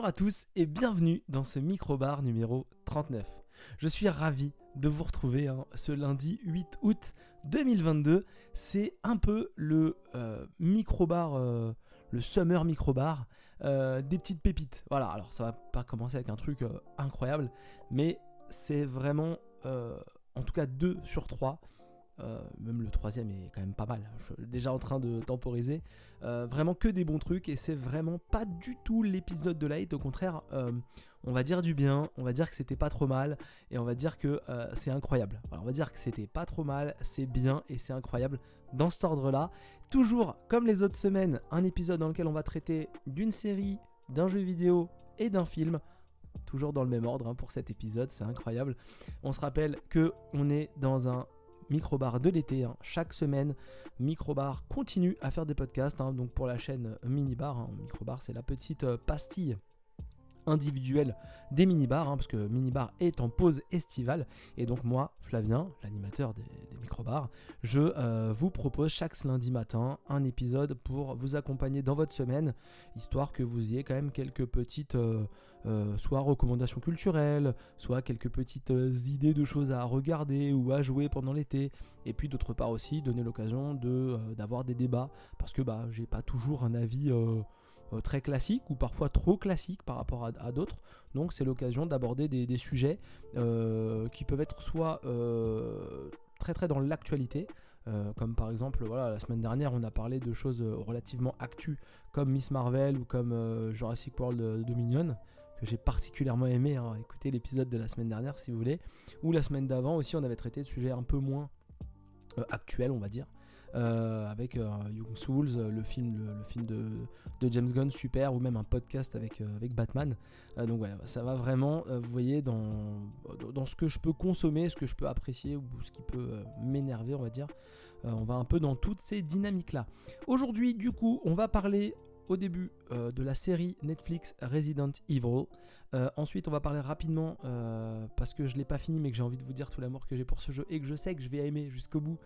Bonjour à tous et bienvenue dans ce microbar numéro 39. Je suis ravi de vous retrouver hein, ce lundi 8 août 2022. C'est un peu le euh, microbar, euh, le summer microbar euh, des petites pépites. Voilà, alors ça va pas commencer avec un truc euh, incroyable, mais c'est vraiment, en tout cas 2 sur 3. Même le troisième est quand même pas mal. Je suis déjà en train de temporiser. Euh, vraiment que des bons trucs et c'est vraiment pas du tout l'épisode de Light. Au contraire, euh, on va dire du bien, on va dire que c'était pas trop mal et on va dire que euh, c'est incroyable. On va dire que c'était pas trop mal, c'est bien et c'est incroyable dans cet ordre-là. Toujours comme les autres semaines, un épisode dans lequel on va traiter d'une série, d'un jeu vidéo et d'un film. Toujours dans le même ordre hein, pour cet épisode, c'est incroyable. On se rappelle que on est dans un microbar de l'été. hein. Chaque semaine, Microbar continue à faire des podcasts. hein. Donc pour la chaîne Minibar, hein. Microbar c'est la petite euh, pastille individuelle des minibars, hein, parce que Minibar est en pause estivale. Et donc moi, Flavien, l'animateur des, des microbars, je euh, vous propose chaque lundi matin un épisode pour vous accompagner dans votre semaine, histoire que vous ayez quand même quelques petites, euh, euh, soit recommandations culturelles, soit quelques petites idées de choses à regarder ou à jouer pendant l'été. Et puis d'autre part aussi donner l'occasion de d'avoir des débats, parce que bah j'ai pas toujours un avis. Euh, très classique ou parfois trop classique par rapport à, d'autres. Donc c'est l'occasion d'aborder des, sujets euh, qui peuvent être soit euh, très très dans l'actualité, comme par exemple la semaine dernière on a parlé de choses relativement actu comme Miss Marvel ou comme Jurassic World Dominion que j'ai particulièrement aimé. hein. Écoutez l'épisode de la semaine dernière si vous voulez. Ou la semaine d'avant aussi on avait traité de sujets un peu moins actuels on va dire. Euh, avec euh, Young Souls, euh, le film, le, film de, James Gunn, super, ou même un podcast avec, Batman. Donc voilà, ça va vraiment, vous voyez, dans, ce que je peux consommer, ce que je peux apprécier ou ce qui peut m'énerver, on va dire. On va un peu dans toutes ces dynamiques-là. Aujourd'hui, du coup, on va parler au début de la série Netflix Resident Evil. Ensuite, on va parler rapidement, parce que je l'ai pas fini, mais que j'ai envie de vous dire tout l'amour que j'ai pour ce jeu et que je sais que je vais aimer jusqu'au bout.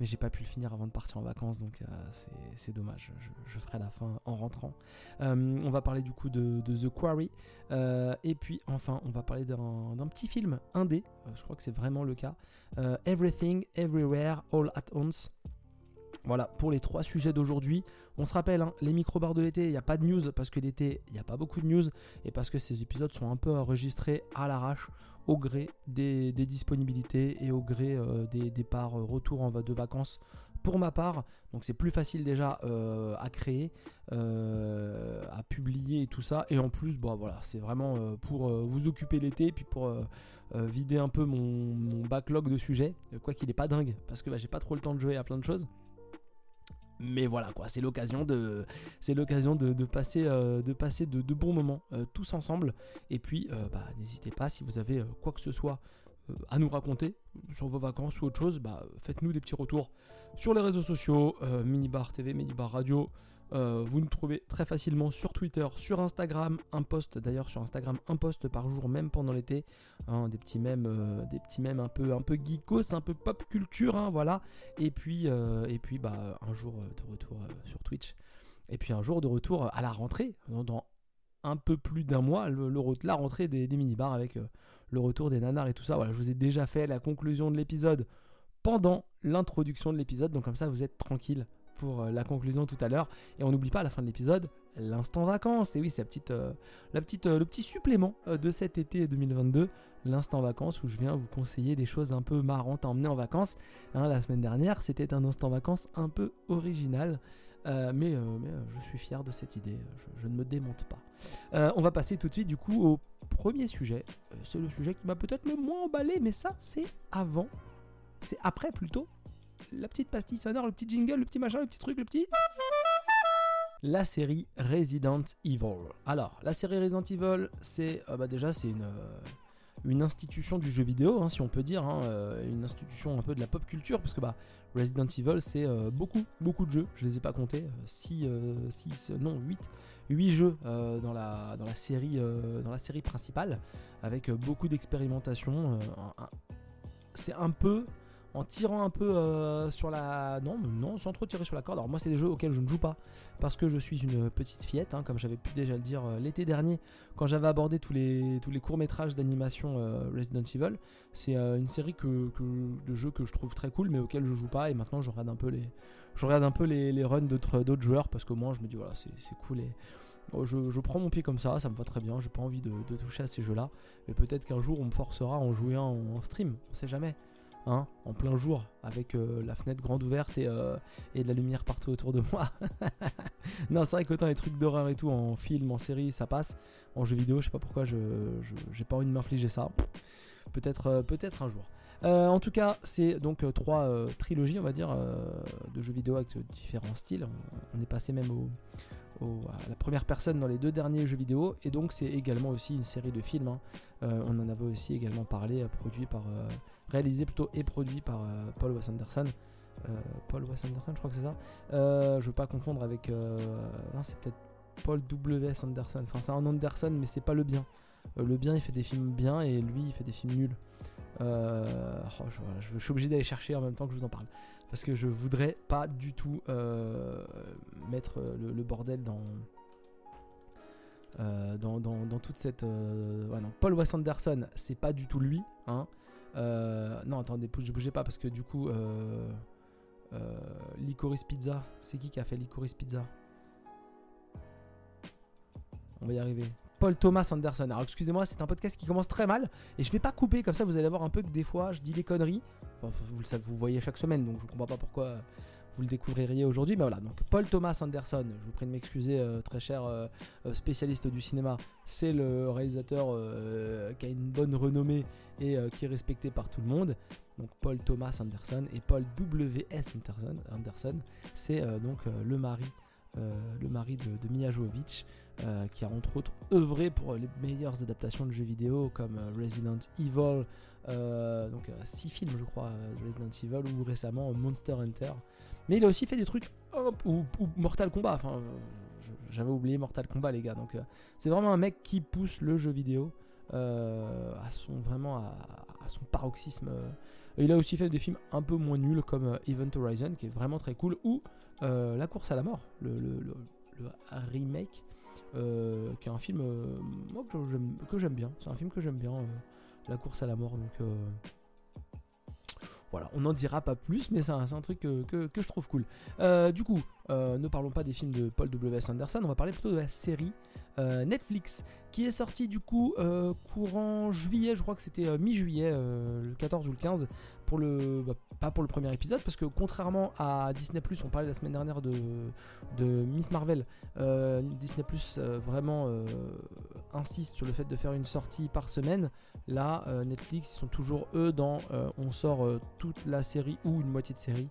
Mais j'ai pas pu le finir avant de partir en vacances, donc euh, c'est- dommage. Je, ferai la fin en rentrant. Euh, on va parler du coup de, The Quarry. Euh, et puis enfin, on va parler d'un petit film indé. Je crois que c'est vraiment le cas. Everything, Everywhere, All at Once. Voilà pour les trois sujets d'aujourd'hui. On se rappelle, hein, les micro-bars de l'été, il n'y a pas de news parce que l'été, il n'y a pas beaucoup de news et parce que ces épisodes sont un peu enregistrés à l'arrache au gré des, disponibilités et au gré euh, des départs euh, retour en de vacances pour ma part. Donc c'est plus facile déjà euh, à créer, à publier et tout ça. Et en plus, bon, voilà, c'est vraiment pour vous occuper l'été, puis pour vider un peu mon, backlog de sujets. Quoi qu'il est pas dingue, parce que bah, j'ai pas trop le temps de jouer à plein de choses. Mais voilà quoi, c'est l'occasion de, passer, euh, de bons moments euh, tous ensemble. Et puis, euh, bah, n'hésitez pas si vous avez quoi que ce soit à nous raconter sur vos vacances ou autre chose, bah, faites-nous des petits retours sur les réseaux sociaux, Minibar TV, Minibar Radio. Euh, vous nous trouvez très facilement sur Twitter, sur Instagram, un post d'ailleurs sur Instagram, un post par jour même pendant l'été, Hein, des petits mèmes, euh, des petits mèmes un peu, geekos, un peu pop culture, hein, voilà. Et puis, euh, et puis bah, un jour de retour sur Twitch. Et puis un jour de retour à la rentrée, dans- un peu plus d'un mois, le, la rentrée des, des minibars avec le retour des nanars et tout ça. Voilà, je vous ai déjà fait la conclusion de l'épisode pendant l'introduction de l'épisode, donc comme ça vous êtes tranquille pour euh, la conclusion tout à l'heure. Et on n'oublie pas à la fin de l'épisode l'instant vacances. Et oui, c'est la petite, euh, la petite, euh, le petit supplément de cet été 2022, l'instant vacances où je viens vous conseiller des choses un peu marrantes à emmener en vacances. Hein, la semaine dernière, c'était un instant vacances un peu original. Mais je suis fier de cette idée, je, ne me démonte pas. On va passer tout de suite du coup au premier sujet. C'est le sujet qui m'a peut-être le moins emballé, mais ça c'est avant, c'est après plutôt. La petite pastille sonore, le petit jingle, le petit machin, le petit truc, le petit... La série Resident Evil. Alors, la série Resident Evil, c'est euh, bah déjà c'est une, euh, une institution du jeu vidéo, hein, si on peut dire, hein, euh, une institution un peu de la pop culture, parce que bah, Resident Evil, c'est beaucoup, beaucoup de jeux, je les ai pas comptés, 6, non, 8, 8 jeux dans, la, série, dans la série principale, avec beaucoup d'expérimentation. un- un- c'est un peu, en tirant un peu euh, sur la. Non, non, sans trop tirer sur la corde. Alors, moi, c'est des jeux auxquels je ne joue pas parce que je suis une petite fillette, hein, comme j'avais pu déjà le dire euh, l'été dernier quand j'avais abordé tous les, tous les courts-métrages d'animation euh, Resident Evil. C'est une série que, de jeux que je trouve très cool, mais auxquels je joue pas. Et maintenant, je regarde un peu les, runs d'autres joueurs parce que moi, je me dis, voilà, c'est cool. Et, oh, je, prends mon pied comme ça, ça me va très bien. J'ai pas envie de, toucher à ces jeux-là. Mais peut-être qu'un jour, on me forcera à en jouer un en stream. On sait jamais. Hein, en plein jour, avec euh, la fenêtre grande ouverte euh, et, de la lumière partout autour de moi. non, c'est vrai qu'autant les trucs d'horreur et tout, en film, en série, ça passe. En jeu vidéo, je sais pas pourquoi, je j'ai pas envie de m'infliger ça. Peut-être euh, peut-être un jour. en tout cas, c'est donc trois trilogies, on va dire, de jeux vidéo avec différents styles. On, est passé même au, à la première personne dans les deux derniers jeux vidéo, et donc c'est également aussi une série de films. Hein. on en avait aussi également parlé, produit par réalisé plutôt et produit par euh, Paul Wes Anderson. Euh, Paul Wes Anderson, je crois que c'est ça. Euh, je veux pas confondre avec. non, c'est peut-être Paul W.S. Anderson. Enfin, c'est un Anderson, mais c'est pas le bien. le bien, il fait des films bien et lui, il fait des films nuls. Oh, je, suis obligé d'aller chercher en même temps que je vous en parle. Parce que je voudrais pas du tout mettre le, bordel dans, dans, dans, toute cette. Paul Wes Anderson, c'est pas du tout lui. Hein. Euh, non, attendez, je bougeais pas parce que du coup, euh, euh, Licorice Pizza, c'est qui qui a fait Licorice Pizza? On va y arriver. Paul Thomas Anderson. Alors excusez-moi, c'est un podcast qui commence très mal et je vais pas couper comme ça. Vous allez voir un peu que des fois je dis les conneries. Enfin, vous le savez, vous voyez chaque semaine, donc je comprends pas pourquoi vous le découvririez aujourd'hui. Mais voilà, donc Paul Thomas Anderson, je vous prie de m'excuser, euh, très cher euh, euh, spécialiste du cinéma, c'est le réalisateur qui a une bonne renommée et qui est respecté par tout le monde. Donc Paul Thomas Anderson et Paul W.S. Anderson, Anderson c'est donc le mari, le mari de, Mia Jovovich. qui a entre autres œuvré pour les meilleures adaptations de jeux vidéo comme Resident Evil, donc 6 films je crois Resident Evil ou récemment Monster Hunter. Mais il a aussi fait des trucs ou, Mortal Kombat. Enfin, j'avais oublié Mortal Kombat, les gars. Donc, euh, c'est vraiment un mec qui pousse le jeu vidéo euh, à son vraiment à, son paroxysme. il a aussi fait des films un peu moins nuls comme euh, Event Horizon, qui est vraiment très cool, ou La course à la mort, le, remake, qui est un film que j'aime bien. C'est un film que j'aime bien, La course à la mort. Donc voilà, on n'en dira pas plus, mais c'est un, truc que, je trouve cool. Euh, du coup, euh, ne parlons pas des films de Paul W.S. Anderson, on va parler plutôt de la série euh, Netflix qui est sortie du coup courant juillet, je crois que c'était mi-juillet, le 14 ou le 15, le, bah, pas pour le premier épisode, parce que contrairement à Disney ⁇ on parlait la semaine dernière de, de Miss Marvel, Disney ⁇ vraiment insiste sur le fait de faire une sortie par semaine. Là, Netflix, ils sont toujours eux dans on sort toute la série ou une moitié de série.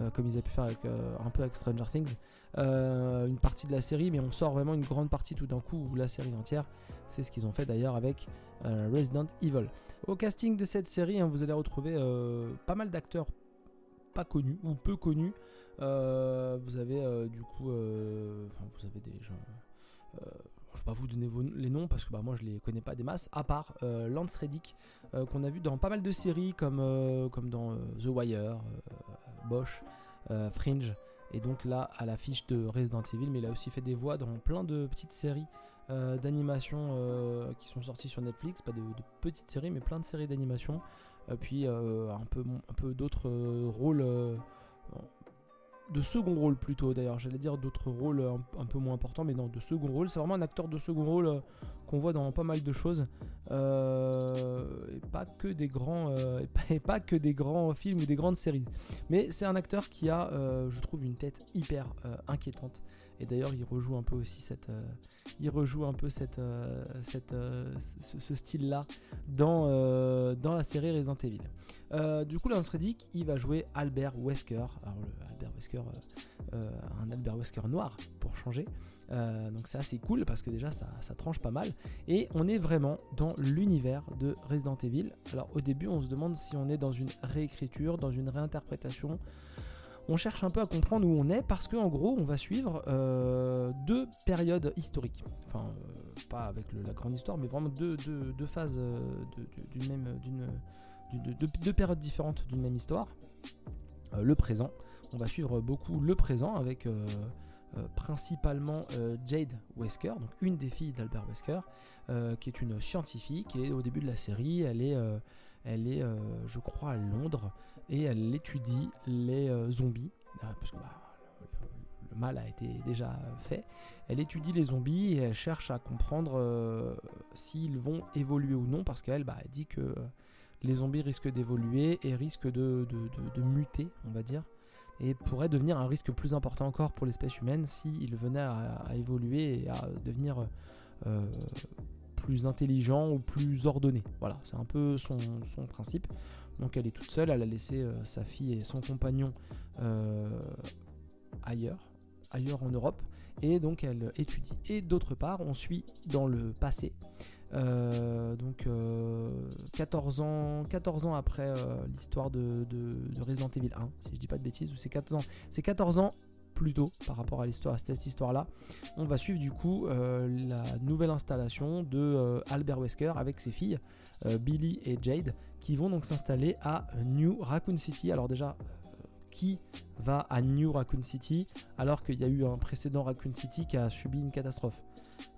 Euh, comme ils avaient pu faire avec, euh, un peu avec Stranger Things, euh, une partie de la série, mais on sort vraiment une grande partie tout d'un coup, ou la série entière. C'est ce qu'ils ont fait d'ailleurs avec Resident Evil. Au casting de cette série, hein, vous allez retrouver pas mal d'acteurs pas connus ou peu connus. vous avez du coup, vous avez des gens je vais pas vous donner les noms parce que bah, moi je les connais pas des masses, à part Lance Reddick qu'on a vu dans pas mal de séries comme, comme dans The Wire, Bosch, euh, Fringe, et donc là à l'affiche de Resident Evil, mais il a aussi fait des voix dans plein de petites séries euh, d'animation euh, qui sont sorties sur Netflix, pas de, petites séries, mais plein de séries d'animation, puis un peu, un peu d'autres rôles de second rôle plutôt d'ailleurs, j'allais dire d'autres rôles un, peu moins importants, mais non, de second rôle. C'est vraiment un acteur de second rôle euh, qu'on voit dans pas mal de choses. Euh, et pas que des grands euh, et, pas, que des grands films ou des grandes séries. Mais c'est un acteur qui a, je trouve, une tête hyper inquiétante. Et d'ailleurs, il rejoue un peu aussi cette, il rejoue un peu cette, cette ce, style-là dans, dans la série Resident Evil. du coup, Lance Reddick, il va jouer Albert Wesker. Alors, Albert Wesker, un Albert Wesker noir pour changer. donc c'est assez cool parce que déjà ça, ça, tranche pas mal. Et on est vraiment dans l'univers de Resident Evil. Alors au début on se demande si on est dans une réécriture, dans une réinterprétation on cherche un peu à comprendre où on est parce qu'en gros, on va suivre euh, deux périodes historiques. Enfin, euh, pas avec la grande histoire, mais vraiment deux, phases euh, d'une même, de, deux périodes différentes d'une même histoire. le présent, on va suivre beaucoup le présent avec principalement Jade Wesker, donc une des filles d'Albert Wesker, qui est une scientifique et au début de la série, elle est, elle est je crois, à Londres et elle étudie les zombies, parce que bah, le mal a été déjà fait. Elle étudie les zombies et elle cherche à comprendre euh, s'ils vont évoluer ou non, parce qu'elle bah, dit que euh, les zombies risquent d'évoluer et risquent de, muter, on va dire, et pourraient devenir un risque plus important encore pour l'espèce humaine s'ils venaient à, évoluer et à devenir euh, plus intelligents ou plus ordonnés. Voilà, c'est un peu son, principe. Donc elle est toute seule, elle a laissé sa fille et son compagnon ailleurs, ailleurs en Europe, et donc elle étudie. Et d'autre part, on suit dans le passé, euh, donc 14, euh, ans, 14 ans après euh, l'histoire de, Resident Evil 1, si je dis pas de bêtises, ou c'est 14 ans, c'est 14 ans plus tôt par rapport à cette histoire-là. On va suivre du coup la nouvelle installation de Albert Wesker avec ses filles, Billy et Jade, qui vont donc s'installer à New Raccoon City. Alors déjà, qui va à New Raccoon City alors qu'il y a eu un précédent Raccoon City qui a subi une catastrophe.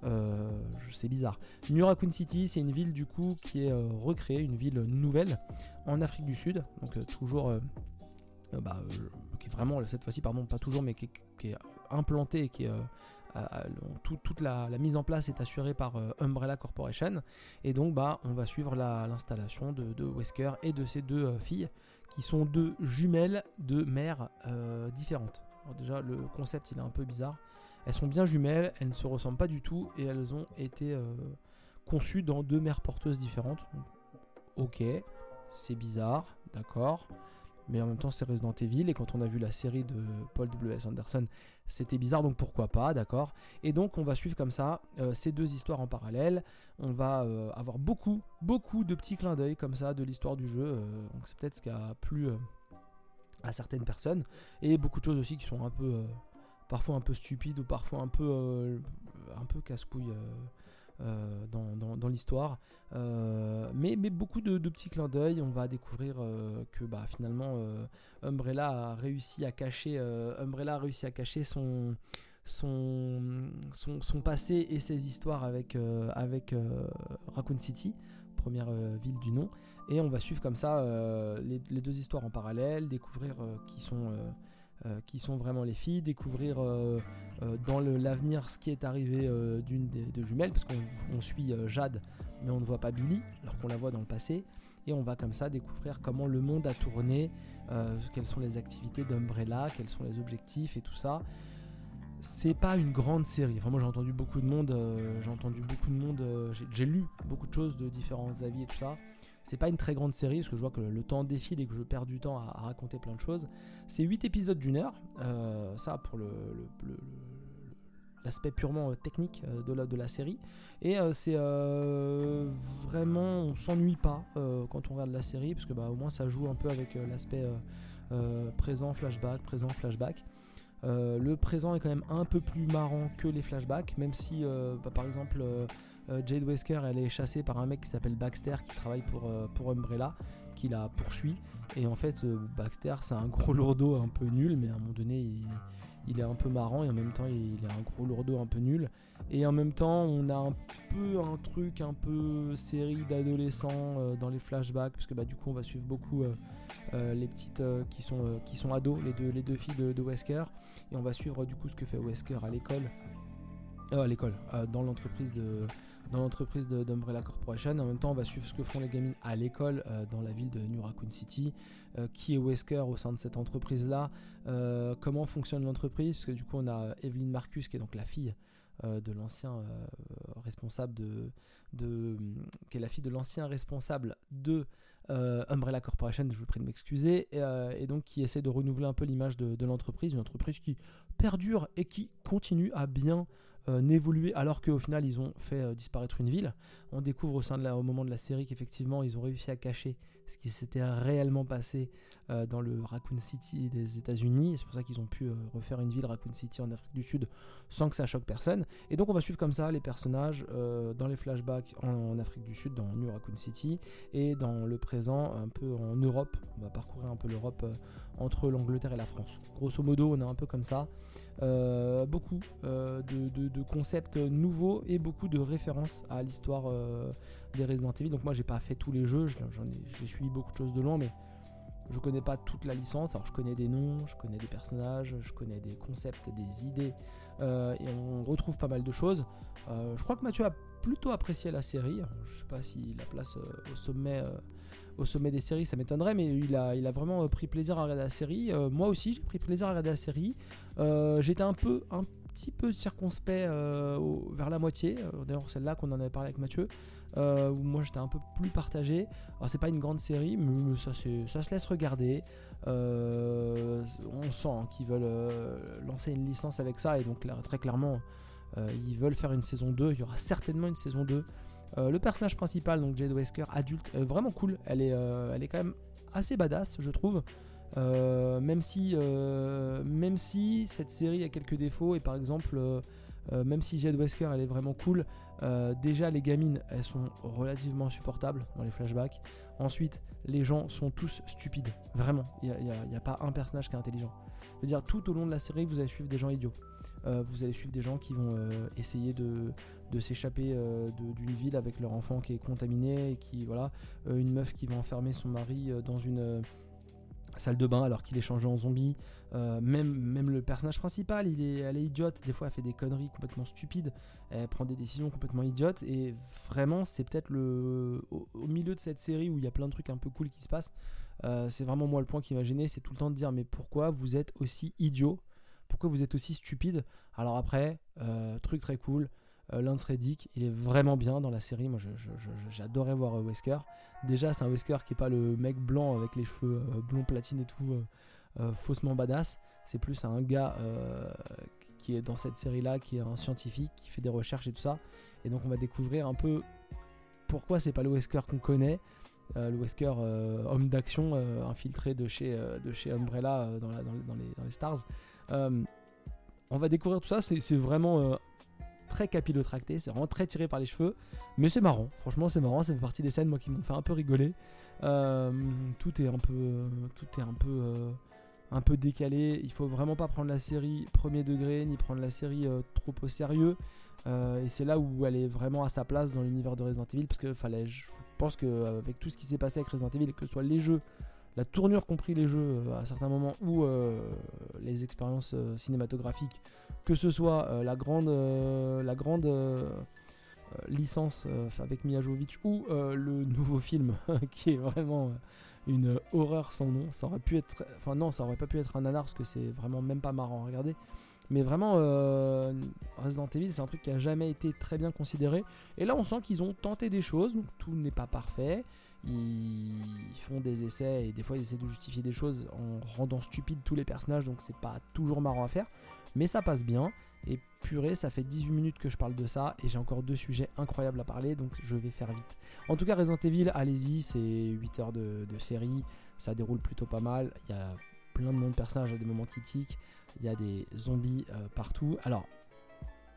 Euh, c'est bizarre. New Raccoon City, c'est une ville du coup qui est euh, recréée, une ville nouvelle en Afrique du Sud, donc euh, toujours, bah, qui est vraiment cette fois-ci, pardon, pas toujours, mais qui, est implantée et qui est toute la, mise en place est assurée par Umbrella Corporation et donc bah on va suivre l'installation de, Wesker et de ses deux filles qui sont deux jumelles de mères euh, différentes. Déjà, le concept il est un peu bizarre. Elles sont bien jumelles, elles ne se ressemblent pas du tout et elles ont été euh, conçues dans deux mères porteuses différentes. ok, c'est bizarre, d'accord mais en même temps c'est Resident Evil et quand on a vu la série de Paul W.S. Anderson c'était bizarre donc pourquoi pas d'accord et donc on va suivre comme ça euh, ces deux histoires en parallèle on va euh, avoir beaucoup beaucoup de petits clins d'œil comme ça de l'histoire du jeu euh, donc c'est peut-être ce qui a plu à certaines personnes et beaucoup de choses aussi qui sont un peu parfois un peu stupides ou parfois un peu un peu casse-couille euh, dans, l'histoire. Euh, mais, beaucoup de, petits clins d'œil. On va découvrir euh, que bah, finalement Umbrella a réussi à cacher, Umbrella a réussi à cacher son, son, passé et ses histoires avec, avec Raccoon City, première ville du nom. Et on va suivre comme ça les, deux histoires en parallèle, découvrir qui sont euh, qui sont vraiment les filles, découvrir euh, euh, dans l'avenir ce qui est arrivé d'une des deux jumelles, parce qu'on suit Jade, mais on ne voit pas Billy, alors qu'on la voit dans le passé, et on va comme ça découvrir comment le monde a tourné, quelles sont les activités d'Umbrella, quels sont les objectifs et tout ça. C'est pas une grande série. Enfin, moi j'ai entendu beaucoup de monde, j'ai entendu beaucoup de monde, j'ai lu beaucoup de choses de différents avis et tout ça. C'est pas une très grande série parce que je vois que le, temps défile et que je perds du temps à, raconter plein de choses. C'est 8 épisodes d'une heure. Euh, ça pour le, l'aspect purement euh, technique euh, de la, série. Et c'est vraiment, on s'ennuie pas quand on regarde la série, parce que bah, au moins ça joue un peu avec l'aspect présent, flashback, présent, flashback. le présent est quand même un peu plus marrant que les flashbacks, même si bah, par exemple Jade Wesker, elle est chassée par un mec qui s'appelle Baxter, qui travaille pour, euh, pour Umbrella, qui la poursuit. Et en fait, euh, Baxter, c'est un gros lourdeau un peu nul, mais à un moment donné, il, est un peu marrant et en même temps, il est un gros lourdeau un peu nul. Et en même temps, on a un peu un truc un peu série d'adolescents dans les flashbacks, parce que bah, du coup, on va suivre beaucoup les petites qui, sont, qui sont ados, les deux, les deux filles de Wesker. Et on va suivre du coup ce que fait Wesker à l'école. À l'école, dans l'entreprise de, dans l'entreprise d'Umbrella Corporation. En même temps, on va suivre ce que font les gamines à l'école euh, dans la ville de New Raccoon City. Euh, qui est Wesker au sein de cette entreprise-là? Euh, Comment fonctionne l'entreprise? Parce que du coup, on a Evelyn Marcus, qui est donc la fille de l'ancien responsable de, de qui est la fille de l'ancien responsable de Umbrella Corporation, je vous prie de m'excuser, et, donc qui essaie de renouveler un peu l'image de, l'entreprise, une entreprise qui perdure et qui continue à bien euh, n'évoluer alors qu'au final ils ont fait euh, disparaître une ville. On découvre au, sein de moment de la série qu'effectivement ils ont réussi à cacher ce qui s'était réellement passé euh, dans le Raccoon City des États-Unis. C'est pour ça qu'ils ont pu euh, refaire une ville Raccoon City en Afrique du Sud sans que ça choque personne. Et donc on va suivre comme ça les personnages euh, dans les flashbacks en, Afrique du Sud, dans New Raccoon City, et dans le présent un peu en Europe. On va parcourir un peu l'Europe entre l'Angleterre et la France. Grosso modo, on a un peu comme ça. Beaucoup de, concepts nouveaux et beaucoup de références à l'histoire des Resident Evil. Donc moi j'ai pas fait tous les jeux, j'ai suivi beaucoup de choses de loin, mais je connais pas toute la licence. Alors je connais des noms, je connais des personnages, je connais des concepts, des idées, euh, et on retrouve pas mal de choses. Euh, je crois que Mathieu a plutôt apprécié la série. Je sais pas s'il la place euh, au sommet. au sommet des séries, ça m'étonnerait, mais il a, il a vraiment pris plaisir à regarder la série. moi aussi, j'ai pris plaisir à regarder la série. J'étais un peu, un petit peu circonspect vers la moitié. D'ailleurs, celle-là qu'on en avait parlé avec Mathieu. Euh, où moi j'étais un peu plus partagé. Alors c'est pas une grande série, mais, ça, ça se laisse regarder. Euh, on sent qu'ils veulent euh, lancer une licence avec ça, et donc très clairement, ils veulent faire une saison 2. Il y aura certainement une saison 2. le personnage principal, donc Jade Wesker, adulte, vraiment cool. Elle est, elle est quand même assez badass, je trouve. même si, même si cette série a quelques défauts et par exemple, même si Jade Wesker elle est vraiment cool, euh, déjà, les gamines, elles sont relativement supportables dans les flashbacks. Ensuite, les gens sont tous stupides. Vraiment, il n'y a, pas un personnage qui est intelligent. Je veux dire, tout au long de la série, vous allez suivre des gens idiots. Euh, vous allez suivre des gens qui vont euh, essayer de, s'échapper d'une ville avec leur enfant qui est contaminé et qui, voilà, une meuf qui va enfermer son mari dans une salle de bain alors qu'il est changé en zombie. Euh, même, le personnage principal, il est, elle est idiote. Des fois, elle fait des conneries complètement stupides. Elle prend des décisions complètement idiotes. Et vraiment, c'est peut-être le au, milieu de cette série où il y a plein de trucs un peu cool qui se passent. Euh, c'est vraiment moi le point qui m'a gêné. C'est tout le temps de dire mais pourquoi vous êtes aussi idiot Pourquoi vous êtes aussi stupide Alors après, euh, truc très cool. Lance Reddick, il est vraiment bien dans la série. Moi, j'adorais voir Wesker. Déjà, c'est un Wesker qui est pas le mec blanc avec les cheveux blond platine et tout euh, faussement badass. C'est plus un gars euh, qui est dans cette série-là, qui est un scientifique, qui fait des recherches et tout ça. Et donc on va découvrir un peu pourquoi c'est pas le Wesker qu'on connaît. Euh, le Wesker homme d'action infiltré de chez, Umbrella dans, les, Stars. On va découvrir tout ça, c'est vraiment très capillotracté, c'est vraiment très tiré par les cheveux, mais c'est marrant, franchement c'est marrant, ça fait partie des scènes moi qui m'ont fait un peu rigoler. tout est un peu, tout est un peu décalé. Il faut vraiment pas prendre la série premier degré ni prendre la série euh, trop au sérieux. Euh, et c'est là où elle est vraiment à sa place dans l'univers de Resident Evil parce que fallait, je pense que euh, avec tout ce qui s'est passé avec Resident Evil, que ce soit les jeux, la tournure compris les jeux à certains moments ou les expériences cinématographiques, que ce soit la grande, licence avec Mia Jovovich ou le nouveau film qui est vraiment une horreur sans nom. Ça aurait pu être, enfin non, ça aurait pas pu être un nanar parce que c'est vraiment même pas marrant à regarder. Mais vraiment, euh, Resident Evil, c'est un truc qui a jamais été très bien considéré. Et là, on sent qu'ils ont tenté des choses, donc tout n'est pas parfait. Ils font des essais et des fois ils essaient de justifier des choses en rendant stupides tous les personnages, donc c'est pas toujours marrant à faire. Mais ça passe bien. Et purée, ça fait 18 minutes que je parle de ça et j'ai encore deux sujets incroyables à parler, donc je vais faire vite. En tout cas, Resident Evil, allez-y, c'est 8 heures de, série, ça déroule plutôt pas mal. Il y a plein de noms de personnages à des moments critiques, il y a des zombies euh, partout. Alors,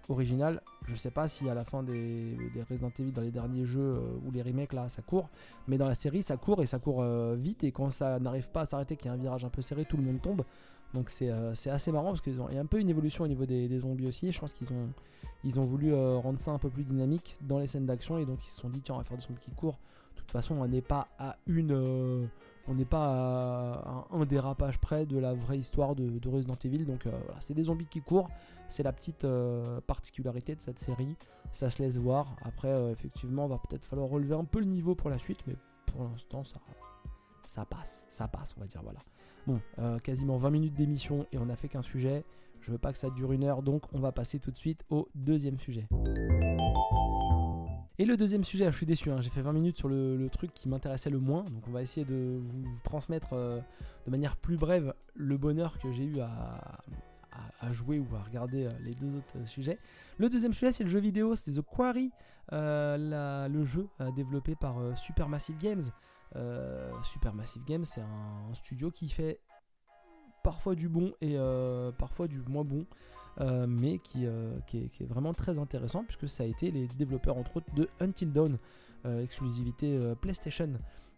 original, je sais pas si à la fin des, Resident Evil dans les derniers jeux euh, ou les remakes là ça court, mais dans la série ça court et ça court euh, vite et quand ça n'arrive pas à s'arrêter, qu'il y a un virage un peu serré, tout le monde tombe. Donc euh, c'est assez marrant parce qu'il y a un peu une évolution au niveau des, zombies aussi. Je pense qu'ils ont, ils ont voulu euh, rendre ça un peu plus dynamique dans les scènes d'action et donc ils se sont dit tiens on va faire des zombies qui courent. De toute façon on n'est pas à une, euh, on n'est pas à un, dérapage près de la vraie histoire de, Resident Evil. Donc voilà c'est des zombies qui courent. C'est la petite particularité de cette série. Ça se laisse voir. Après effectivement va peut-être falloir relever un peu le niveau pour la suite mais pour l'instant ça, passe, ça passe on va dire voilà. Bon, euh, quasiment 20 minutes d'émission et on a fait qu'un sujet. Je veux pas que ça dure une heure, donc on va passer tout de suite au deuxième sujet. Et le deuxième sujet, je suis déçu, hein, j'ai fait 20 minutes sur le, truc qui m'intéressait le moins, donc on va essayer de vous transmettre euh, de manière plus brève le bonheur que j'ai eu à, à, jouer ou à regarder les deux autres sujets. Le deuxième sujet, c'est le jeu vidéo, c'est The Quarry, le jeu développé par Supermassive Games. Supermassive Games, c'est un, studio qui fait parfois du bon et parfois du moins bon. Mais qui, qui, est, vraiment très intéressant puisque ça a été les développeurs entre autres de Until Dawn, exclusivité PlayStation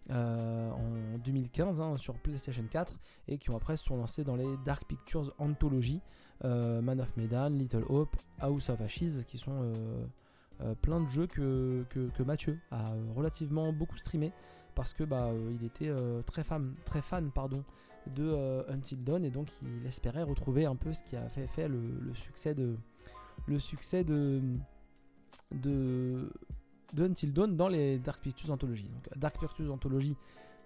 euh, en 2015 hein, sur PlayStation 4 et qui ont après se sont lancés dans les Dark Pictures Anthology, euh, Man of Medan, Little Hope, House of Ashes, qui sont euh, plein de jeux que, Mathieu a relativement beaucoup streamé parce que bah, il était très fan, très fan pardon, de Until Dawn et donc il espérait retrouver un peu ce qui a fait, le, succès de le succès de de Until Dawn dans les Dark Pictures Anthology. Dark Pictures Anthology,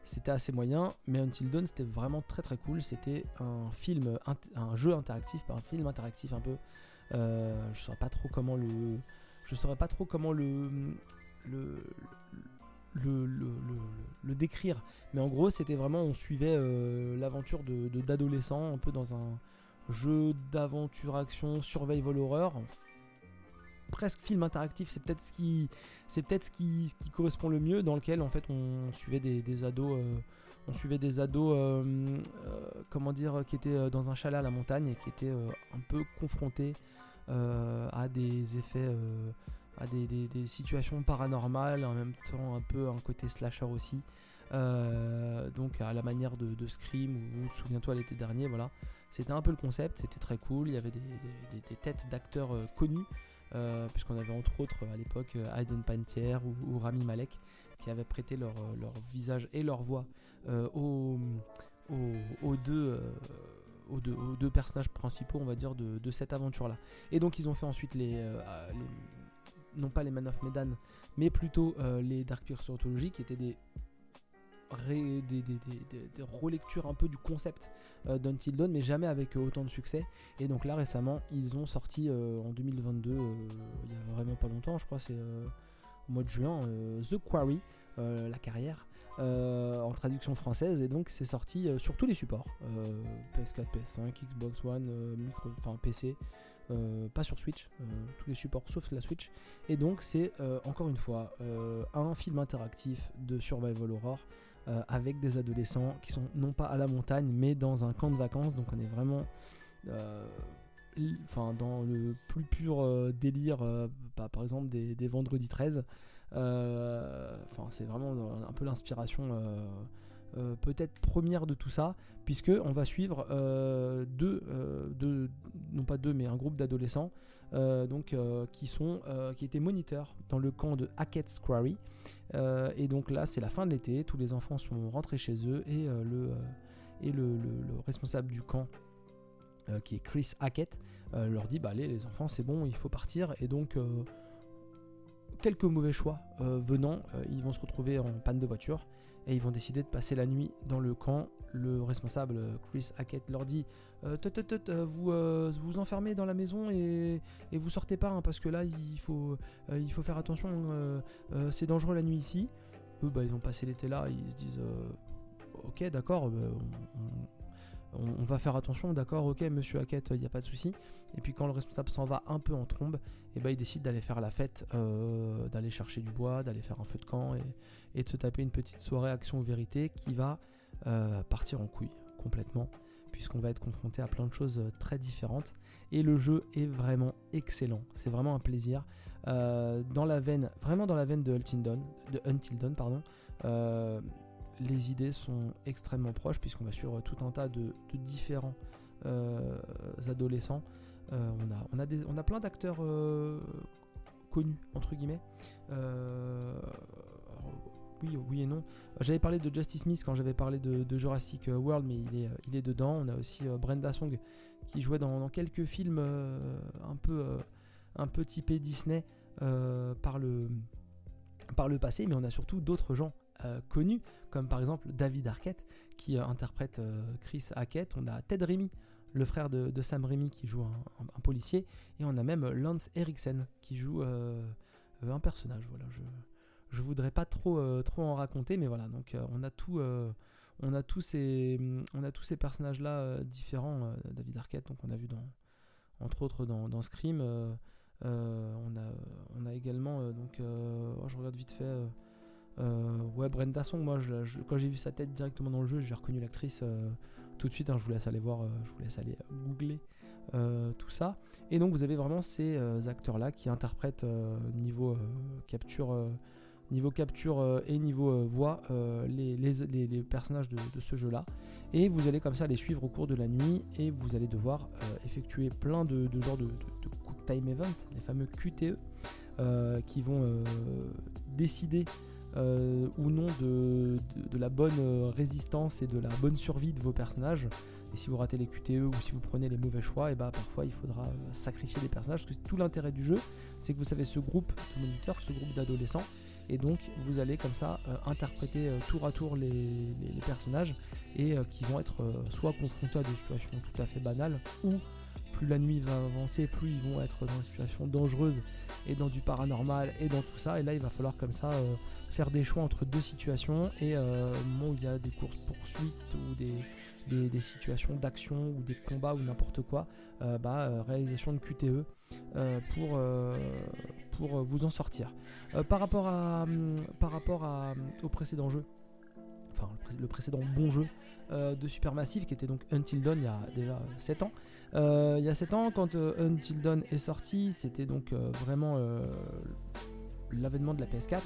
c'était assez moyen, mais Until Dawn, c'était vraiment très très cool. C'était un film, un jeu interactif, un film interactif un peu. Euh, je saurais pas trop comment le, je saurais pas trop comment le, le, le, décrire. Mais en gros, c'était vraiment, on suivait euh, l'aventure de d'adolescents, un peu dans un jeu d'aventure action survival horror presque film interactif, c'est peut-être ce qui, c'est peut-être ce qui, qui, correspond le mieux, dans lequel en fait on suivait des, ados, euh, on suivait des ados, euh, comment dire, qui étaient dans un chalet à la montagne et qui étaient un peu confrontés à des effets, à des, situations paranormales, en même temps un peu un côté slasher aussi. donc à la manière de, Scream ou, souviens-toi l'été dernier, voilà. C'était un peu le concept, c'était très cool. Il y avait des, têtes d'acteurs connus euh, puisqu'on avait entre autres à l'époque euh, Aiden Pantier ou, Rami Malek qui avaient prêté leur, euh, leur visage et leur voix aux, aux, deux, aux, deux, personnages principaux, on va dire, de, de cette aventure-là. Et donc ils ont fait ensuite les, non pas les Man of Medan, mais plutôt les Dark Pictures qui étaient des relectures un peu du concept euh, d'Until Dawn, mais jamais avec euh, autant de succès. Et donc là récemment, ils ont sorti euh, en 2022, il y a vraiment pas longtemps, je crois, c'est au mois de juin, The Quarry, la carrière. en traduction française et donc c'est sorti sur tous les supports PS4, PS5, Xbox One, micro, PC, pas sur Switch, tous les supports sauf la Switch. Et donc c'est encore une fois un film interactif de survival horror euh, avec des adolescents qui sont non pas à la montagne mais dans un camp de vacances. Donc on est vraiment euh, dans le plus pur euh, délire, bah, par exemple des, vendredis 13. Enfin, c'est vraiment un peu l'inspiration peut-être première de tout ça, puisque on va suivre deux, deux, non pas deux, mais un groupe d'adolescents euh, donc, euh, qui, sont, euh, qui étaient moniteurs dans le camp de Hackett's Quarry. et donc là, c'est la fin de l'été, tous les enfants sont rentrés chez eux et, le, et le, responsable du camp, qui est Chris Hackett, leur dit bah allez les enfants c'est bon, il faut partir. Et donc quelques mauvais choix venant, ils vont se retrouver en panne de voiture et ils vont décider de passer la nuit dans le camp. Le responsable, Chris Hackett, leur dit euh, euh, vous euh, vous enfermez dans la maison et, et vous sortez pas, hein, parce que là, il faut, il faut faire attention, c'est dangereux la nuit ici. Eux, bah, ils ont passé l'été là, ils se disent Ok, d'accord, on, va faire attention, d'accord, ok, monsieur Hackett, il n'y a pas de souci. Et puis quand le responsable s'en va un peu en trombe, et bah, il décide d'aller faire la fête, d'aller chercher du bois, d'aller faire un feu de camp et, de se taper une petite soirée action vérité qui va partir en couille complètement puisqu'on va être confronté à plein de choses euh, très différentes. Et le jeu est vraiment excellent. C'est vraiment un plaisir. Euh, dans la veine, vraiment dans la veine de Until Dawn, de Until pardon, euh, les idées sont extrêmement proches puisqu'on va suivre tout un tas de, différents adolescents. on, a, on, a plein d'acteurs connus, entre guillemets oui, oui et non. J'avais parlé de Justice Smith quand j'avais parlé de, Jurassic World, mais il est, dedans. On a aussi euh, Brenda Song qui jouait dans, quelques films euh, un, peu, euh, un typés Disney par le passé, mais on a surtout d'autres gens connus, comme par exemple David Arquette qui interprète Chris Hackett. On a Ted Remy, le frère de, Sam Remy qui joue un, policier, et on a même Lance Eriksen qui joue un personnage. Voilà, je je voudrais pas trop, euh, trop en raconter, mais voilà, donc euh, on a tout. Euh, on a tous ces, on a tous ces personnages-là différents, David Arquette, donc on a vu dans, entre autres dans, dans Scream. on, a, on a également, donc, oh, je regarde vite fait. Ouais, Brenda Song, moi, quand j'ai vu sa tête directement dans le jeu, j'ai reconnu l'actrice tout de suite. Hein, je vous laisse aller voir, je vous laisse aller googler tout ça. Et donc, vous avez vraiment ces acteurs-là qui interprètent niveau capture euh, et niveau euh, voix euh, les, personnages de, ce jeu là et vous allez comme ça les suivre au cours de la nuit et vous allez devoir effectuer plein de, genres de, quick time event les fameux QTE qui vont décider ou non de, la bonne résistance et de la bonne survie de vos personnages et si vous ratez les QTE ou si vous prenez les mauvais choix, et bah parfois il faudra sacrifier des personnages. Parce que tout l'intérêt du jeu, c'est que vous savez ce groupe de moniteurs, ce groupe d'adolescents, et donc vous allez comme ça euh, interpréter euh, tour à tour les, personnages et euh, qui vont être soit confrontés à des situations tout à fait banales ou plus la nuit va avancer, plus ils vont être dans des situations dangereuses et dans du paranormal et dans tout ça. Et là, il va falloir comme ça faire des choix entre deux situations et au moment où il y a des courses poursuites ou des, situations d'action ou des combats ou n'importe quoi, euh, bah, euh, réalisation de QTE euh, pour, vous en sortir. par rapport, hum, à, au précédent jeu, enfin le précédent bon jeu de Supermassive qui était donc Until Dawn il y a déjà 7 ans. il y a 7 ans, quand Until Dawn est sorti, c'était donc vraiment l'avènement de la PS4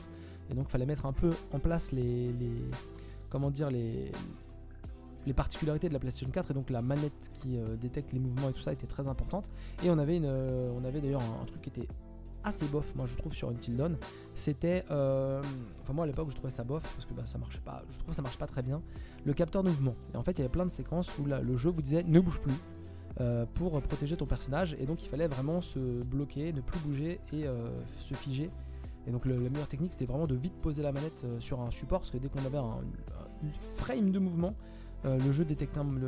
et donc fallait mettre un peu en place les, comment dire les, les particularités de la PlayStation 4 et donc la manette qui euh, détecte les mouvements et tout ça était très importante. Et on avait, une, euh, on avait d'ailleurs un, truc qui était assez bof, moi je trouve, sur Until Dawn. C'était. Euh, enfin, moi à l'époque, je trouvais ça bof parce que bah, ça marchait pas. Je trouve ça marche pas très bien. Le capteur de mouvement. Et en fait, il y avait plein de séquences où le jeu vous disait ne bouge plus. pour protéger ton personnage et donc il fallait vraiment se bloquer, ne plus bouger et se figer et donc la meilleure technique c'était vraiment de vite poser la manette sur un support parce que dès qu'on avait un, frame de mouvement, euh, le jeu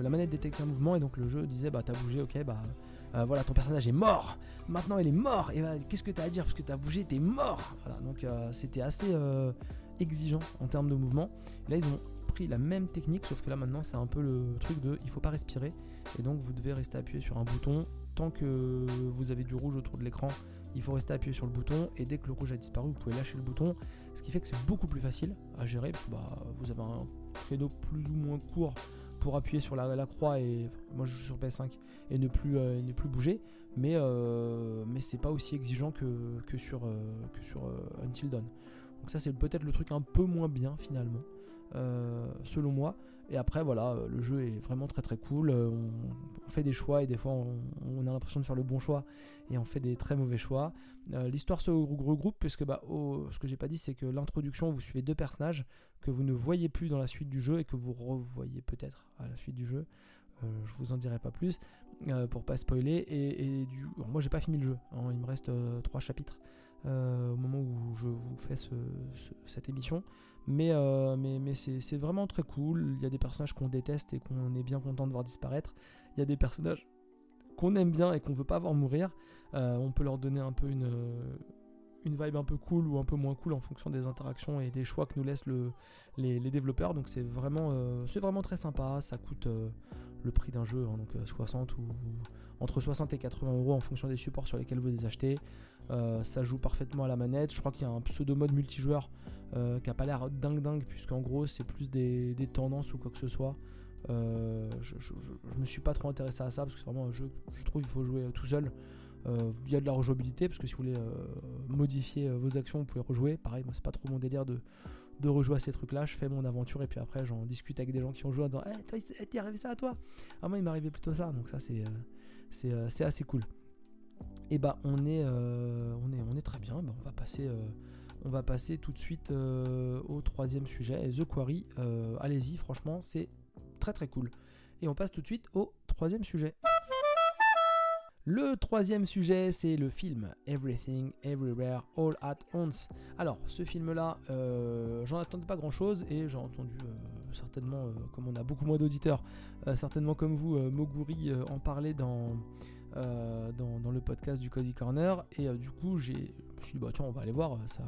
la manette détectait un mouvement et donc le jeu disait bah t'as bougé, ok bah euh, voilà ton personnage est mort. Maintenant il est mort et bah, qu'est-ce que t'as à dire? Parce que t'as bougé, t'es mort. Voilà donc euh, c'était assez exigeant en termes de mouvement. là ils ont pris la même technique sauf que là maintenant c'est un peu le truc de il faut pas respirer et donc vous devez rester appuyé sur un bouton tant que vous avez du rouge autour de l'écran il faut rester appuyé sur le bouton et dès que le rouge a disparu vous pouvez lâcher le bouton ce qui fait que c'est beaucoup plus facile à gérer bah, vous avez un créneau plus ou moins court pour appuyer sur la, croix et moi je joue sur PS5 et ne plus, euh, ne plus bouger. Mais, euh, mais c'est pas aussi exigeant que, que sur, euh, que sur Until Dawn. Donc ça c'est peut-être le truc un peu moins bien finalement selon moi et après, voilà, euh, le jeu est vraiment très très cool. Euh, on, fait des choix et des fois on, a l'impression de faire le bon choix et on fait des très mauvais choix. Euh, l'histoire se regroupe puisque bah, ce que j'ai pas dit, c'est que l'introduction, vous suivez deux personnages que vous ne voyez plus dans la suite du jeu et que vous revoyez peut-être à la suite du jeu. je vous en dirai pas plus pour pas spoiler. Et, du, moi j'ai pas fini le jeu. Hein. il me reste trois chapitres au moment où je vous fais cette émission. Mais, euh, mais, mais c'est vraiment très cool. Il y a des personnages qu'on déteste et qu'on est bien content de voir disparaître. Il y a des personnages qu'on aime bien et qu'on veut pas voir mourir. Euh, on peut leur donner un peu une, vibe un peu cool ou un peu moins cool en fonction des interactions et des choix que nous laissent le, les, développeurs. Donc c'est vraiment, euh, vraiment très sympa. Ça coûte le prix d'un jeu, hein, donc 60 ou entre 60 et 80 euros en fonction des supports sur lesquels vous les achetez. ça joue parfaitement à la manette. Je crois qu'il y a un pseudo mode multijoueur euh, qui a pas l'air dingue dingue, puisqu'en gros c'est plus des, tendances ou quoi que ce soit. Euh, je, je, me suis pas trop intéressé à ça parce que c'est vraiment un jeu je trouve qu'il faut jouer tout seul. Euh, il y a de la rejouabilité parce que si vous voulez modifier vos actions, vous pouvez rejouer. Pareil, moi c'est pas trop mon délire de, de rejouer à ces trucs-là. Je fais mon aventure et puis après j'en discute avec des gens qui ont joué en disant Eh, toi, il arrivé ça à toi? Ah, moi il m'est arrivé plutôt ça. Donc ça c'est assez cool. Et bah on est, on on est très bien. Bah, on va passer on va passer tout de suite euh, au troisième sujet, The Quarry. Euh, allez-y, franchement, c'est très très cool. Et on passe tout de suite au troisième sujet. Le troisième sujet, c'est le film Everything, Everywhere, All at Once. Alors, ce film-là, euh, j'en attendais pas grand-chose et j'ai entendu certainement, comme on a beaucoup moins d'auditeurs, certainement comme vous, Moguri en parler dans, dans, le podcast du Cozy Corner. Et du coup, j'ai me suis dit, bah tiens, on va aller voir, ça,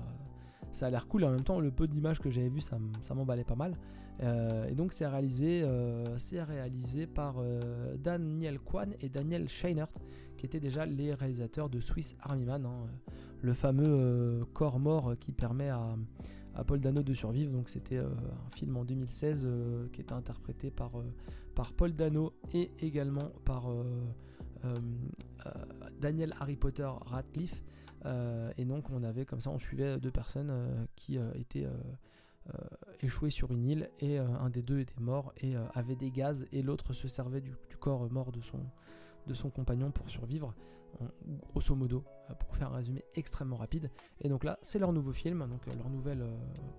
ça a l'air cool. Et en même temps, le peu d'images que j'avais vu, ça, ça m'emballait pas mal. et donc c'est réalisé, réalisé par Daniel Kwan et Daniel Scheinert, qui étaient déjà les réalisateurs de Swiss Army Man, hein, le fameux corps mort qui permet à, à Paul Dano de survivre. Donc c'était un film en 2016 qui était interprété par, par Paul Dano et également par Daniel Harry Potter Radcliffe. Euh, et donc on avait comme ça, on suivait deux personnes euh, qui euh, étaient échouées sur une île et un des deux était mort et avait des gaz et l'autre se servait du, corps mort de son, de son compagnon pour survivre, grosso modo, pour faire un résumé extrêmement rapide. Et donc là, c'est leur nouveau film, donc leur nouvelle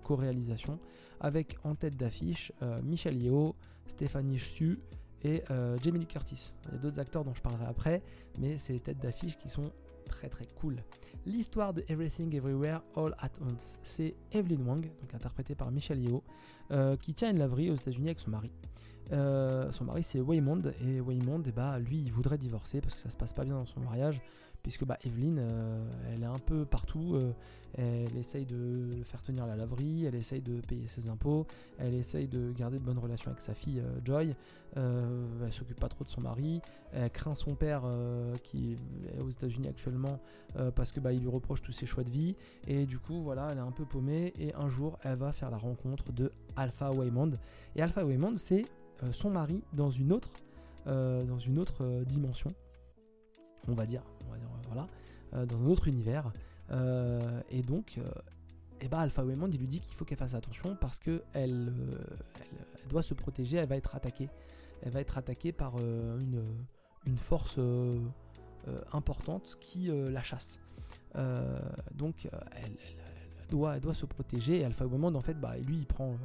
co-réalisation, avec en tête d'affiche Michel Yeo, Stéphanie Chu et Jamie Lee Curtis. Il y a d'autres acteurs dont je parlerai après, mais c'est les têtes d'affiche qui sont très très cool. L'histoire de Everything Everywhere All at Once. C'est Evelyn Wang, donc interprétée par Michelle Yeoh, euh, qui tient une laverie aux États-Unis avec son mari. Euh, son mari c'est Waymond et Waymond bah, lui il voudrait divorcer parce que ça se passe pas bien dans son mariage puisque bah, Evelyn, euh, elle est un peu partout. Euh, elle essaye de faire tenir la laverie, elle essaye de payer ses impôts, elle essaye de garder de bonnes relations avec sa fille euh, Joy. elle s'occupe pas trop de son mari. Elle craint son père qui est aux États-Unis actuellement parce que bah, lui reproche tous ses choix de vie. Et du coup, voilà, elle est un peu paumée. Et un jour, elle va faire la rencontre de Alpha Waymond. Et Alpha Waymond, c'est son mari dans une autre dimension on va dire, on va dire voilà, euh, dans un autre univers. Euh, et donc, et euh, eh ben, Alpha Waymond, il lui dit qu'il faut qu'elle fasse attention parce que elle, doit se protéger, elle va être attaquée. Elle va être attaquée par une, force importante qui la chasse. donc, elle, doit, se protéger. Et Alpha Waymond, en fait, bah, lui, il prend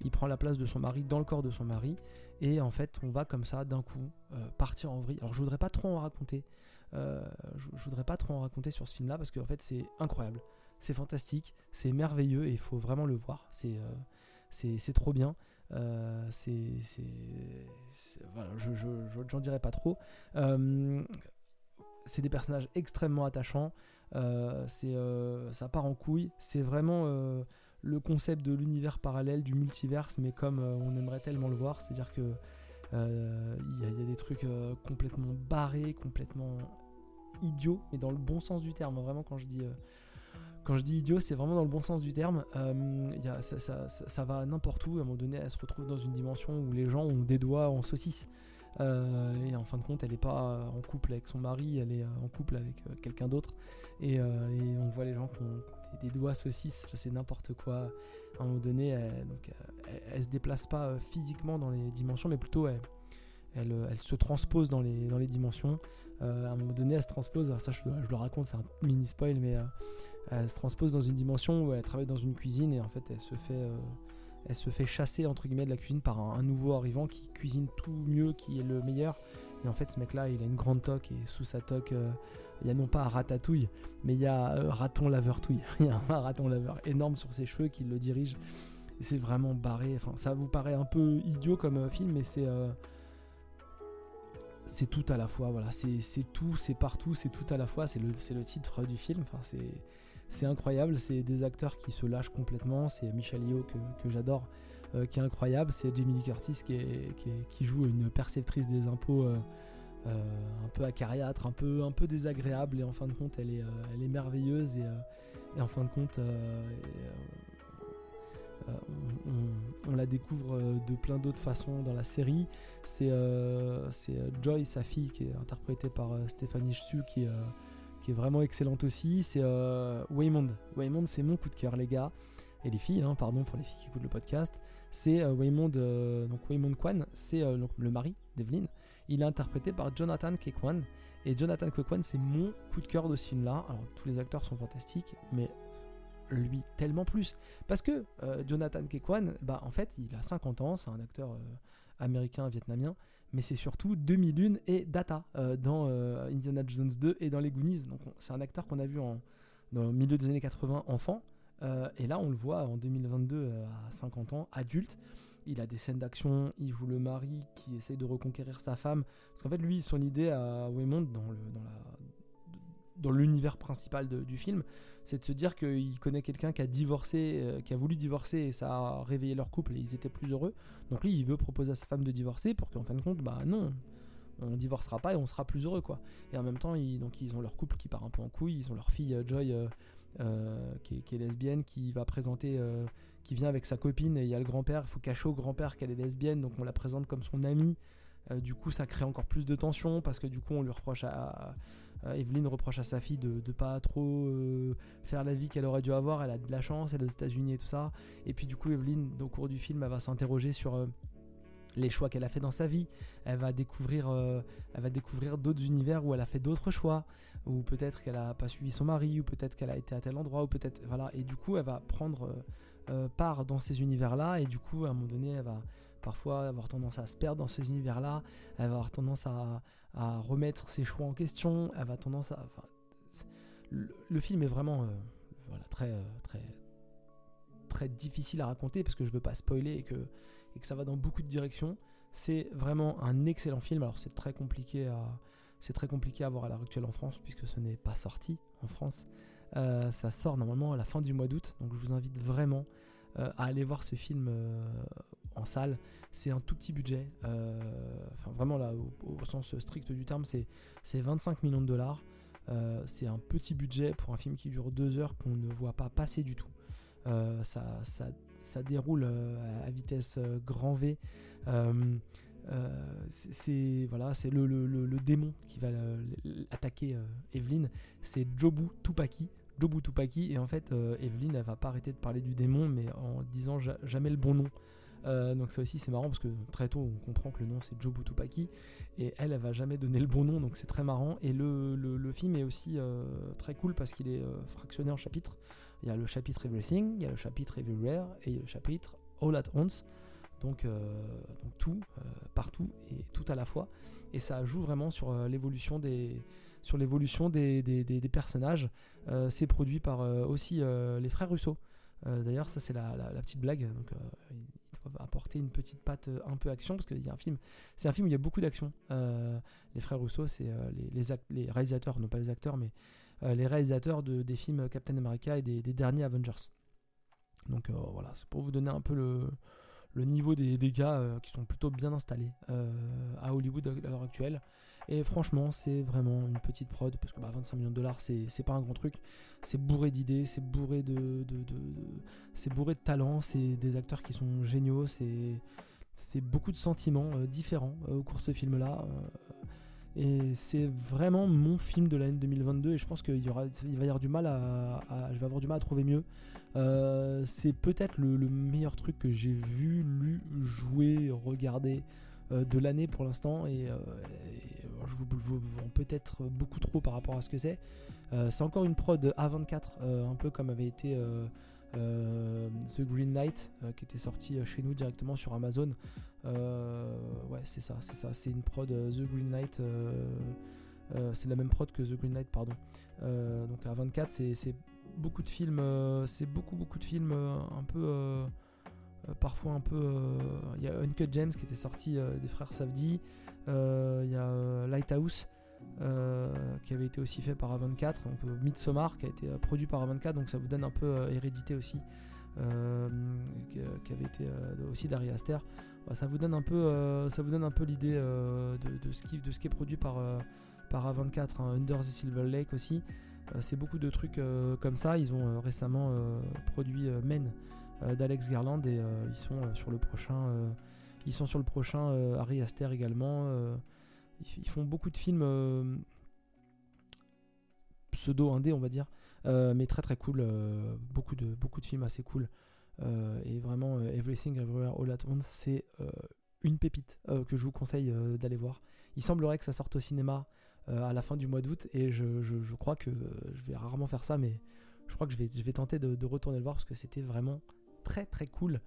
il prend la place de son mari dans le corps de son mari et en fait on va comme ça d'un coup partir en vrille alors je voudrais pas trop en raconter euh, je, voudrais pas trop en raconter sur ce film-là parce qu'en fait c'est incroyable, c'est fantastique, c'est merveilleux et il faut vraiment le voir. C'est euh, c'est trop bien. Euh, c'est voilà, je j'en dirai pas trop. c'est des personnages extrêmement attachants. c'est ça part en couille. C'est vraiment le concept de l'univers parallèle, du multiverse, mais comme on aimerait tellement le voir. C'est-à-dire que il y, a des trucs complètement barrés, complètement idiot, mais dans le bon sens du terme. Vraiment, quand je dis, euh, quand je dis idiot, c'est vraiment dans le bon sens du terme. Euh, ça, va n'importe où. À un moment donné, elle se retrouve dans une dimension où les gens ont des doigts en saucisse. Euh, et en fin de compte, elle n'est pas en couple avec son mari, elle est en couple avec quelqu'un d'autre. Et, on voit les gens qui ont des, doigts saucisses, c'est n'importe quoi. À un moment donné, elle, donc, elle, se déplace pas physiquement dans les dimensions, mais plutôt elle, elle, se transpose dans les, dans les dimensions. Euh, à un moment donné, elle se transpose, ça je, le raconte, c'est un mini spoil, mais euh, elle se transpose dans une dimension où elle travaille dans une cuisine et en fait elle se fait, euh, elle se fait chasser entre guillemets de la cuisine par un, nouveau arrivant qui cuisine tout mieux, qui est le meilleur. Et en fait, ce mec-là, il a une grande toque et sous sa toque, il y a non pas un ratatouille, mais il y a raton laveur touille. il y a un raton laveur énorme sur ses cheveux qui le dirige. c'est vraiment barré. Enfin, ça vous paraît un peu idiot comme film, mais c'est c'est tout à la fois, voilà, c'est tout, c'est partout, c'est tout à la fois, c'est le, titre du film, c'est incroyable, c'est des acteurs qui se lâchent complètement, c'est Michel Yeoh que, j'adore, euh, qui est incroyable, c'est Jamie Lee Curtis qui, joue une perceptrice des impôts euh, euh, un peu acariâtre, un peu, un peu désagréable, et en fin de compte, elle est, elle est merveilleuse, et, en fin de compte, on, la découvre euh, de plein d'autres façons dans la série. C'est euh, Joy, sa fille, qui est interprétée par Stéphanie Chu, qui, qui est vraiment excellente aussi. C'est Waymond. Waymond, c'est mon coup de cœur, les gars. Et les filles, hein, pardon pour les filles qui écoutent le podcast. C'est Waymond, donc Waymond Kwan, c'est le mari d'Evelyn. Il est interprété par Jonathan Kekwan. Et Jonathan Kekwan, c'est mon coup de cœur de ce film-là. Alors, tous les acteurs sont fantastiques, mais lui tellement plus. Parce que euh, Jonathan Kekwan, bah, en fait, il a 50 ans, c'est un acteur euh, américain, vietnamien, mais c'est surtout 2001 et Data euh, dans Indiana Jones 2 et dans les Goonies. Donc c'est un acteur qu'on a vu en, dans le milieu des années 80 enfant, et là on le voit en 2022 à 50 ans, adulte. Il a des scènes d'action, il joue le mari qui essaye de reconquérir sa femme. Parce qu'en fait, lui, son idée à Waymond, dans, dans l'univers principal du film, c'est de se dire qu'il connaît quelqu'un qui a divorcé, euh, qui a voulu divorcer et ça a réveillé leur couple et ils étaient plus heureux. Donc lui, il veut proposer à sa femme de divorcer pour qu'en fin de compte, bah non, on divorcera pas et on sera plus heureux quoi. Et en même temps, ils, donc ils ont leur couple qui part un peu en couille, ils ont leur fille euh, Joy euh, qui, est, lesbienne qui va présenter, qui vient avec sa copine et il y a le grand-père, il faut cacher au grand-père qu'elle est lesbienne, donc on la présente comme son amie. du coup, ça crée encore plus de tension parce que du coup, on lui reproche à Evelyn reproche à sa fille de ne pas trop euh, faire la vie qu'elle aurait dû avoir. Elle a de la chance, elle est aux États-Unis et tout ça. Et puis du coup, Evelyn, au cours du film, elle va s'interroger sur euh, les choix qu'elle a fait dans sa vie. Elle va découvrir, elle va découvrir d'autres univers où elle a fait d'autres choix, ou peut-être qu'elle a pas suivi son mari, ou peut-être qu'elle a été à tel endroit, ou peut-être voilà. Et du coup, elle va prendre part dans ces univers-là, et du coup, à un moment donné, elle va parfois avoir tendance à se perdre dans ces univers-là. Elle va avoir tendance à, à remettre ses choix en question. Elle va tendance à. le, film est vraiment euh, très, euh, très, très difficile à raconter parce que je veux pas spoiler et que, et que ça va dans beaucoup de directions. C'est vraiment un excellent film. Alors c'est très compliqué à c'est très compliqué à voir à l'heure actuelle en France puisque ce n'est pas sorti en France. Euh, ça sort normalement à la fin du mois d'août, donc je vous invite vraiment à aller voir ce film salle. C'est un tout petit budget. Euh, enfin, vraiment, là, au, sens strict du terme, c'est 25 millions de dollars. Euh, c'est un petit budget pour un film qui dure deux heures qu'on ne voit pas passer du tout. Euh, ça, ça, ça, déroule à vitesse grand V. c'est voilà, le, le, le, démon qui va attaquer Evelyn. C'est Jobu Tupaki. Jobu Tupaki. Et en fait, Evelyn, elle va pas arrêter de parler du démon, mais en disant jamais le bon nom. Euh, donc ça aussi c'est marrant parce que très tôt on comprend que le nom c'est Jobu Tupaki et elle elle va jamais donner le bon nom donc c'est très marrant et le, le, film est aussi euh, très cool parce qu'il est euh, fractionné en chapitres. Il y a le chapitre Everything, il y a le chapitre Everywhere et il y a le chapitre All at Once. Donc, tout, partout et tout à la fois. Et ça joue vraiment sur l'évolution des, sur l'évolution des, des, personnages. c'est produit par aussi les frères Russo. D'ailleurs, ça c'est la, la, petite blague. Donc, apporter une petite patte euh, un peu action parce que y a un film, c'est un film où il y a beaucoup d'action. Euh, les frères Rousseau, c'est euh, les, réalisateurs, non pas les acteurs, mais les réalisateurs de, des films Captain America et des, derniers Avengers. Donc voilà, c'est pour vous donner un peu le, niveau des gars qui sont plutôt bien installés à Hollywood à l'heure actuelle. Et franchement, c'est vraiment une petite prod, parce que bah, 25 millions de dollars, c'est pas un grand truc. C'est bourré d'idées, c'est bourré de, de, c'est bourré de talent, c'est des acteurs qui sont géniaux, c'est beaucoup de sentiments euh, différents euh, au cours de ce film-là. Euh, et c'est vraiment mon film de l'année 2022 et je pense qu'il y aura, il va y avoir du mal à, je vais avoir du mal à trouver mieux. c'est peut-être le, le, meilleur truc que j'ai vu, lu, joué, regardé de l'année pour l'instant et, je vous, vous peut-être beaucoup trop par rapport à ce que c'est. Euh, c'est encore une prod A24, euh, un peu comme avait été euh, The Green Knight, qui était sorti chez nous directement sur Amazon. ouais, c'est ça, c'est ça. C'est une prod The Green Knight. c'est la même prod que The Green Knight, pardon. donc A24, c'est beaucoup de films, c'est beaucoup beaucoup de films un peu parfois un peu. Il y a Uncut James qui était sorti des frères Savdi. Euh, il y a euh, Lighthouse. Euh, qui avait été aussi fait par A24, donc Midsommar qui a été produit par A24, donc ça vous donne un peu hérédité aussi, qui, avait été aussi d'Ari Aster. ça vous donne un peu, ça vous donne un peu l'idée de, ce qui, est produit par, par A24, hein. Under the Silver Lake aussi. c'est beaucoup de trucs comme ça. Ils ont récemment produit Men d'Alex Garland et ils sont sur le prochain ils sont sur le prochain euh, Harry Aster également. Euh, ils, font beaucoup de films euh, pseudo indé on va dire mais très très cool beaucoup de beaucoup de films assez cool et vraiment Everything Everywhere All at Once c'est une pépite que je vous conseille d'aller voir il semblerait que ça sorte au cinéma à la fin du mois d'août et je, je, crois que je vais rarement faire ça mais je crois que je vais, je vais tenter de retourner le voir parce que c'était vraiment très très cool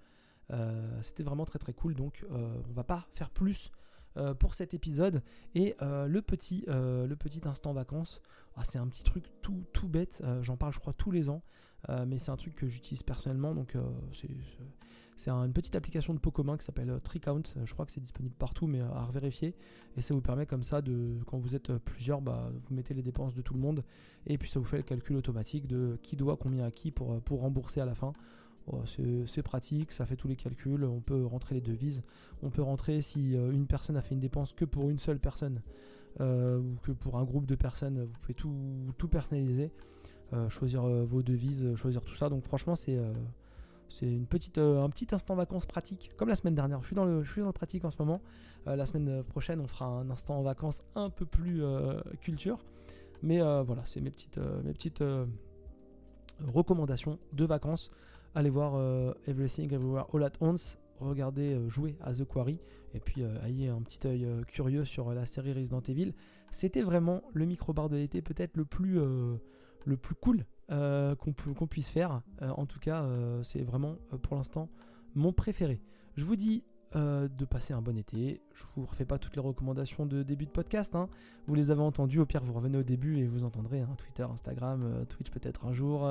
euh, c'était vraiment très très cool. Donc euh, on va pas faire plus euh, pour cet épisode. Et le, petit, le petit instant vacances, ah, c'est un petit truc tout, tout bête. J'en parle je crois tous les ans. mais c'est un truc que j'utilise personnellement. Donc C'est une petite application de pot commun qui s'appelle TreeCount. Je crois que c'est disponible partout, mais à revérifier. Et ça vous permet comme ça de, quand vous êtes plusieurs, bah, vous mettez les dépenses de tout le monde. Et puis ça vous fait le calcul automatique de qui doit combien à qui pour rembourser à la fin. C'est pratique, ça fait tous les calculs, on peut rentrer les devises, on peut rentrer si une personne a fait une dépense que pour une seule personne ou que pour un groupe de personnes, vous pouvez tout, personnaliser. Euh, choisir euh, vos devises, euh, choisir tout ça. Donc franchement, c'est une petite, un petit instant vacances pratique, comme la semaine dernière. Je suis dans le, pratique en ce moment. la semaine prochaine, on fera un instant en vacances un peu plus culture. Mais voilà, c'est mes petites recommandations de vacances. Allez voir Everything Everywhere All at Once. Regardez jouer à The Quarry. Et puis ayez un petit œil curieux sur la série Resident Evil. C'était vraiment le micro-bar de l'été, peut-être le plus le plus cool euh, qu'on puisse faire. Euh, en tout cas, euh, c'est vraiment pour l'instant mon préféré. Je vous dis de passer un bon été. Je vous refais pas toutes les recommandations de début de podcast. Hein. Vous les avez entendues. Au pire, vous revenez au début et vous entendrez hein, Twitter, Instagram, Twitch peut-être un jour.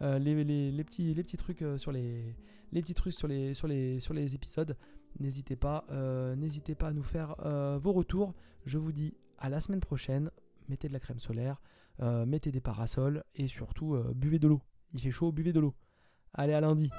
Les, petits, les petits trucs sur les, petits trucs sur les, sur les, sur les épisodes. N'hésitez pas, n'hésitez pas à nous faire vos retours. Je vous dis à la semaine prochaine. Mettez de la crème solaire. Euh, mettez des parasols et surtout euh, buvez de l'eau. Il fait chaud, buvez de l'eau. Allez, à lundi.